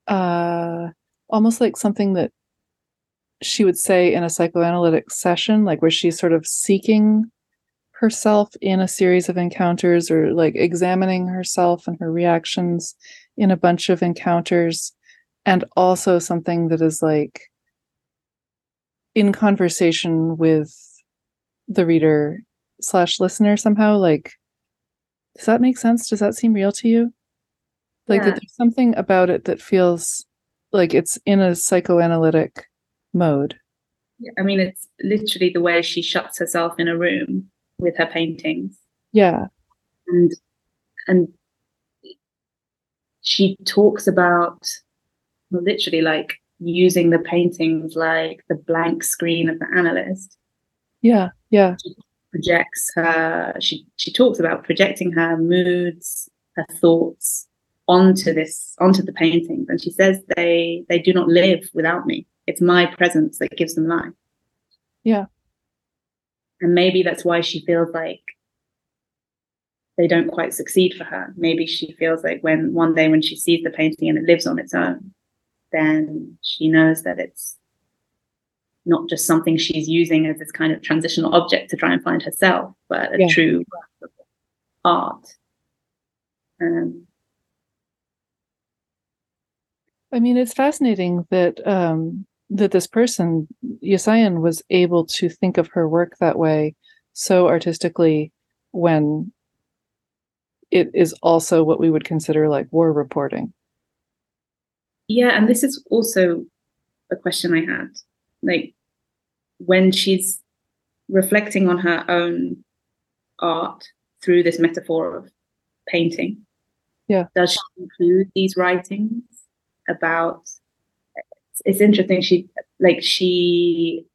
uh almost like something that she would say in a psychoanalytic session, like where she's sort of seeking herself in a series of encounters or like examining herself and her reactions in a bunch of encounters and also something that is like in conversation with the reader slash listener somehow like does that make sense? Does that seem real to you like yeah. that there's something about it that feels like it's in a psychoanalytic mode yeah, i mean it's literally the way she shuts herself in a room with her paintings. Yeah. And and she talks about well, literally like using the paintings like the blank screen of the analyst. Yeah, yeah. She projects her she she talks about projecting her moods, her thoughts onto this onto the paintings and she says they they do not live without me it's my presence that gives them life yeah and maybe that's why she feels like they don't quite succeed for her. Maybe she feels like when one day when she sees the painting and it lives on its own, then she knows that it's not just something she's using as this kind of transitional object to try and find herself, but a yeah. true art. Um, I mean, it's fascinating that um, that this person Yesayan was able to think of her work that way so artistically when it is also what we would consider like war reporting. Yeah, and this is also a question I had. Like when she's reflecting on her own art through this metaphor of painting. Yeah. Does she include these writings about it's interesting. She like she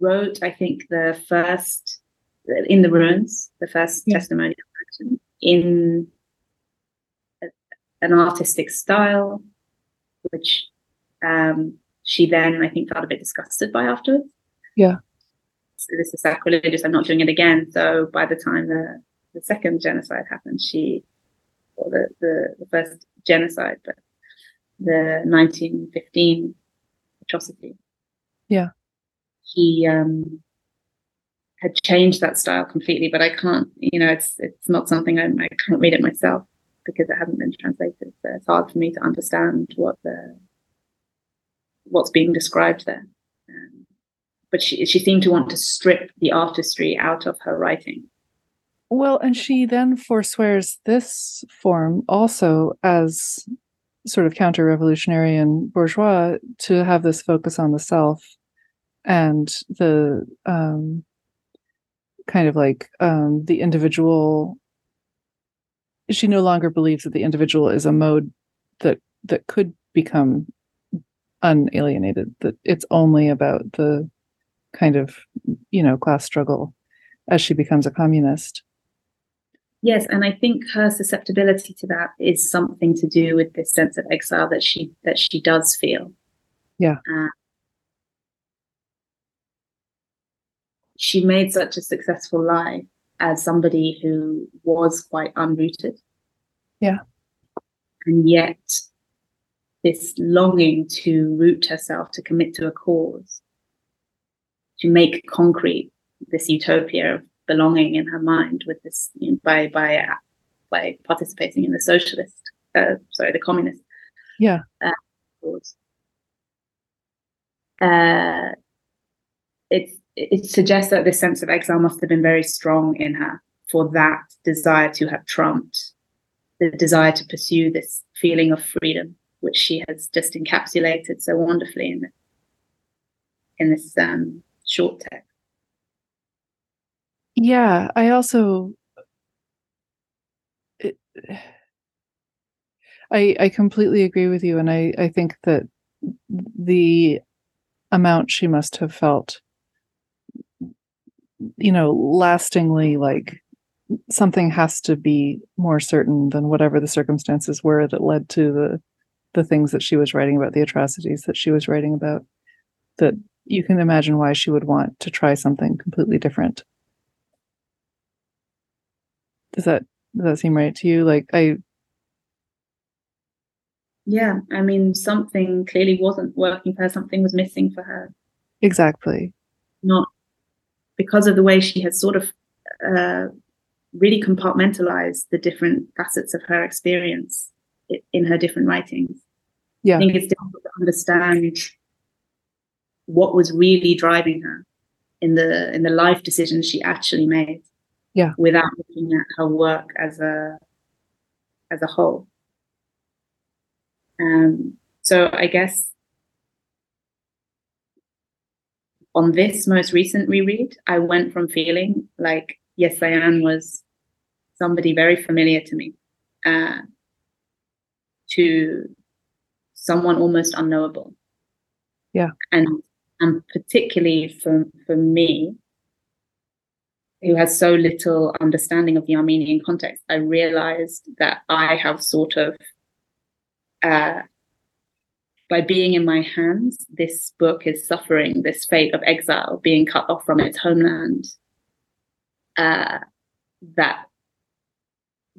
wrote, I think, the first in the ruins, the first yeah. testimonial in a, an artistic style, which um, she then I think felt a bit disgusted by afterwards. Yeah. So this is sacrilegious. I'm not doing it again. So by the time the the second genocide happened, she or the the, the first genocide, but the 1915 atrocity. Yeah. He um, had changed that style completely, but I can't, you know, it's it's not something I, I can't read it myself because it hasn't been translated. So it's hard for me to understand what the what's being described there. Um, but she she seemed to want to strip the artistry out of her writing. Well, and she then forswears this form also as sort of counter revolutionary and bourgeois to have this focus on the self and the um, kind of like um, the individual. She no longer believes that the individual is a mode that that could become unalienated that it's only about the kind of you know class struggle as she becomes a communist Yes, and I think her susceptibility to that is something to do with this sense of exile that she that she does feel. Yeah. Uh, she made such a successful life as somebody who was quite unrooted. Yeah. And yet this longing to root herself, to commit to a cause, to make concrete this utopia of belonging in her mind with this you know, by by by participating in the socialist uh, sorry the communist yeah uh. Uh, it it suggests that this sense of exile must have been very strong in her for that desire to have trumped the desire to pursue this feeling of freedom which she has just encapsulated so wonderfully in this, in this um, short text yeah i also it, i i completely agree with you and i i think that the amount she must have felt you know lastingly like something has to be more certain than whatever the circumstances were that led to the the things that she was writing about the atrocities that she was writing about that you can imagine why she would want to try something completely different does that does that seem right to you like i yeah i mean something clearly wasn't working for her something was missing for her exactly not because of the way she has sort of uh, really compartmentalized the different facets of her experience in her different writings. Yeah. I think it's difficult to understand what was really driving her in the in the life decisions she actually made. Yeah. Without looking at her work as a as a whole. Um, so I guess on this most recent reread, I went from feeling like Yesayan was somebody very familiar to me uh, to someone almost unknowable. Yeah. And and particularly for for me, who has so little understanding of the Armenian context, I realized that I have sort of uh, by being in my hands, this book is suffering this fate of exile, being cut off from its homeland. Uh, that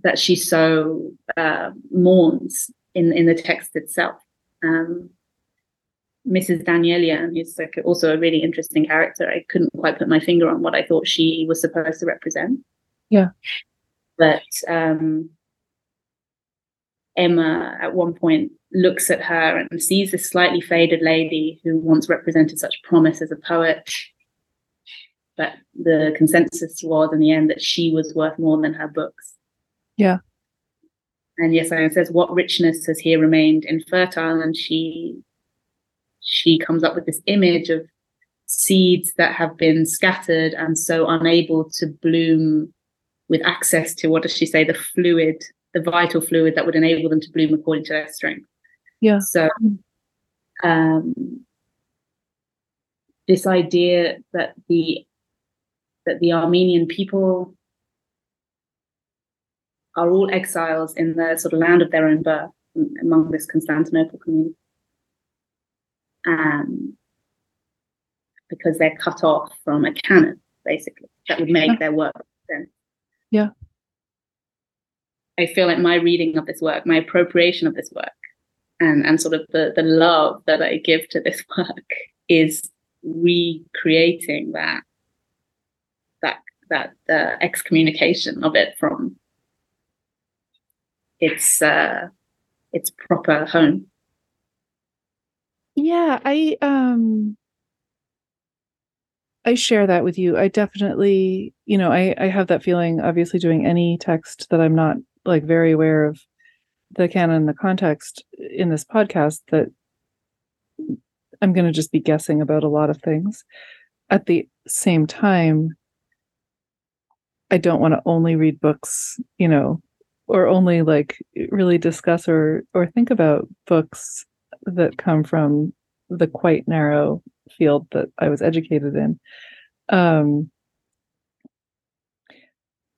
that she so uh, mourns in in the text itself. Um, Mrs. Danielian is like also a really interesting character. I couldn't quite put my finger on what I thought she was supposed to represent. Yeah, but um, Emma at one point looks at her and sees this slightly faded lady who once represented such promise as a poet. But the consensus was in the end that she was worth more than her books. Yeah. And Yesayan says, what richness has here remained infertile? And she she comes up with this image of seeds that have been scattered and so unable to bloom with access to what does she say, the fluid, the vital fluid that would enable them to bloom according to their strength. Yeah. So um, this idea that the that the Armenian people are all exiles in the sort of land of their own birth among this Constantinople community. Um, because they're cut off from a canon, basically, that would make yeah. their work sense. Yeah. I feel like my reading of this work, my appropriation of this work, and, and sort of the, the love that I give to this work is recreating that that that uh, excommunication of it from its uh, its proper home. Yeah, I um I share that with you. I definitely, you know, I I have that feeling obviously doing any text that I'm not like very aware of the canon the context in this podcast that I'm going to just be guessing about a lot of things. At the same time, I don't want to only read books, you know, or only like really discuss or or think about books that come from the quite narrow field that I was educated in. Um,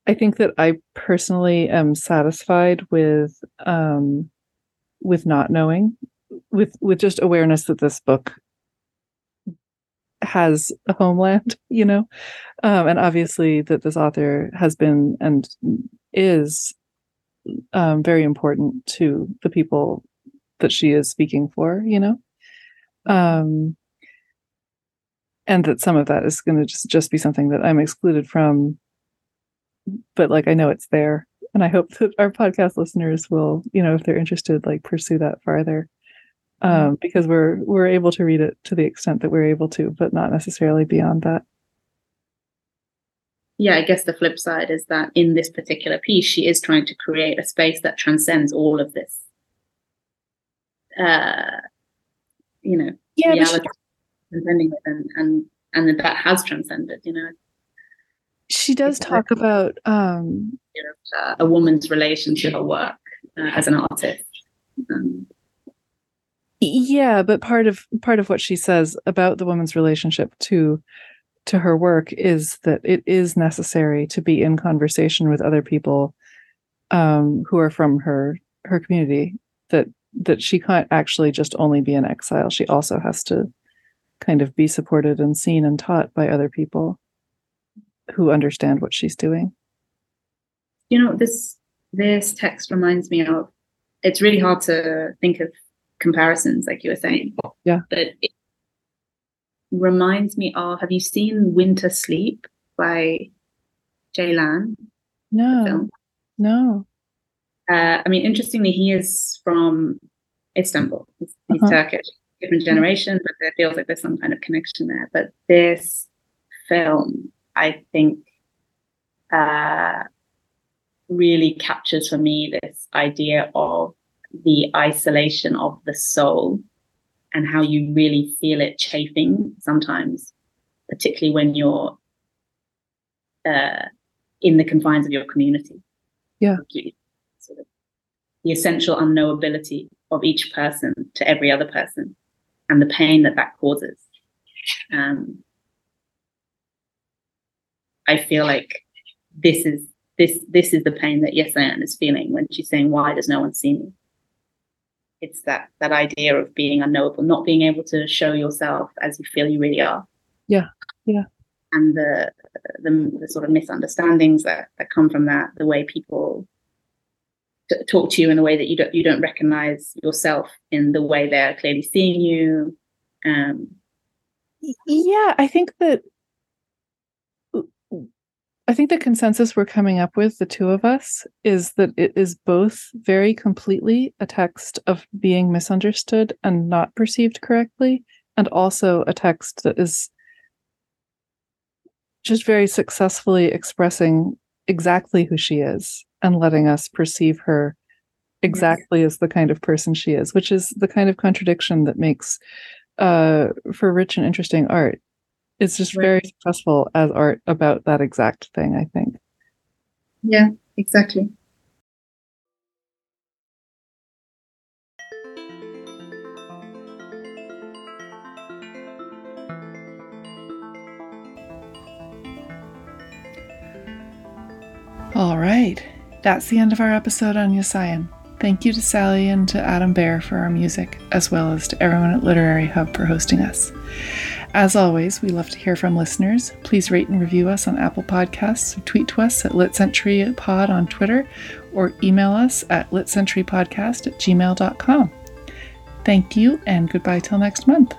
I think that I personally am satisfied with um, with not knowing, with with just awareness that this book has a homeland, you know, um, and obviously that this author has been and is um, very important to the people that she is speaking for, you know, um, and that some of that is going to just just be something that I'm excluded from but like I know it's there. And I hope that our podcast listeners will, you know, if they're interested, like pursue that farther. Um, mm-hmm. because we're we're able to read it to the extent that we're able to, but not necessarily beyond that. Yeah, I guess the flip side is that in this particular piece, she is trying to create a space that transcends all of this. Uh, you know, yeah, reality, transcending it, and and and that that has transcended. You know, she does talk about um, uh, a woman's relation to her work uh, as an artist. Um, yeah, but part of part of what she says about the woman's relationship to to her work is that it is necessary to be in conversation with other people um, who are from her her community. That that she can't actually just only be in exile. She also has to kind of be supported and seen and taught by other people who understand what she's doing. You know, this this text reminds me of it's really hard to think of comparisons like you were saying. Yeah. But it reminds me of have you seen Winter Sleep by Ceylan? No. No. Uh, I mean, interestingly, he is from Istanbul. He's, he's uh-huh. Turkish, different generation, but there feels like there's some kind of connection there. But this film, I think, uh, really captures for me this idea of the isolation of the soul and how you really feel it chafing sometimes, particularly when you're uh, in the confines of your community. Yeah. The essential unknowability of each person to every other person and the pain that that causes. Um, I feel like this is this this is the pain that Yesayan is feeling when she's saying, "Why does no one see me?" It's that that idea of being unknowable, not being able to show yourself as you feel you really are. Yeah, yeah. And the the, the sort of misunderstandings that that come from that, the way people talk to you in a way that you don't you don't recognize yourself in the way they're clearly seeing you. Um, yeah, I think that I think the consensus we're coming up with, the two of us, is that it is both very completely a text of being misunderstood and not perceived correctly, and also a text that is just very successfully expressing exactly who she is and letting us perceive her exactly as the kind of person she is, which is the kind of contradiction that makes uh, for rich and interesting art it's just right. very successful as art about that exact thing, I think. Yeah, exactly. All right. That's the end of our episode on Yesayan. Thank you to Sally and to Adam Bear for our music, as well as to everyone at Literary Hub for hosting us. As always, we love to hear from listeners. Please rate and review us on Apple Podcasts, tweet to us at LitCenturyPod on Twitter, or email us at litcenturypodcast at gmail.com. Thank you, and goodbye till next month.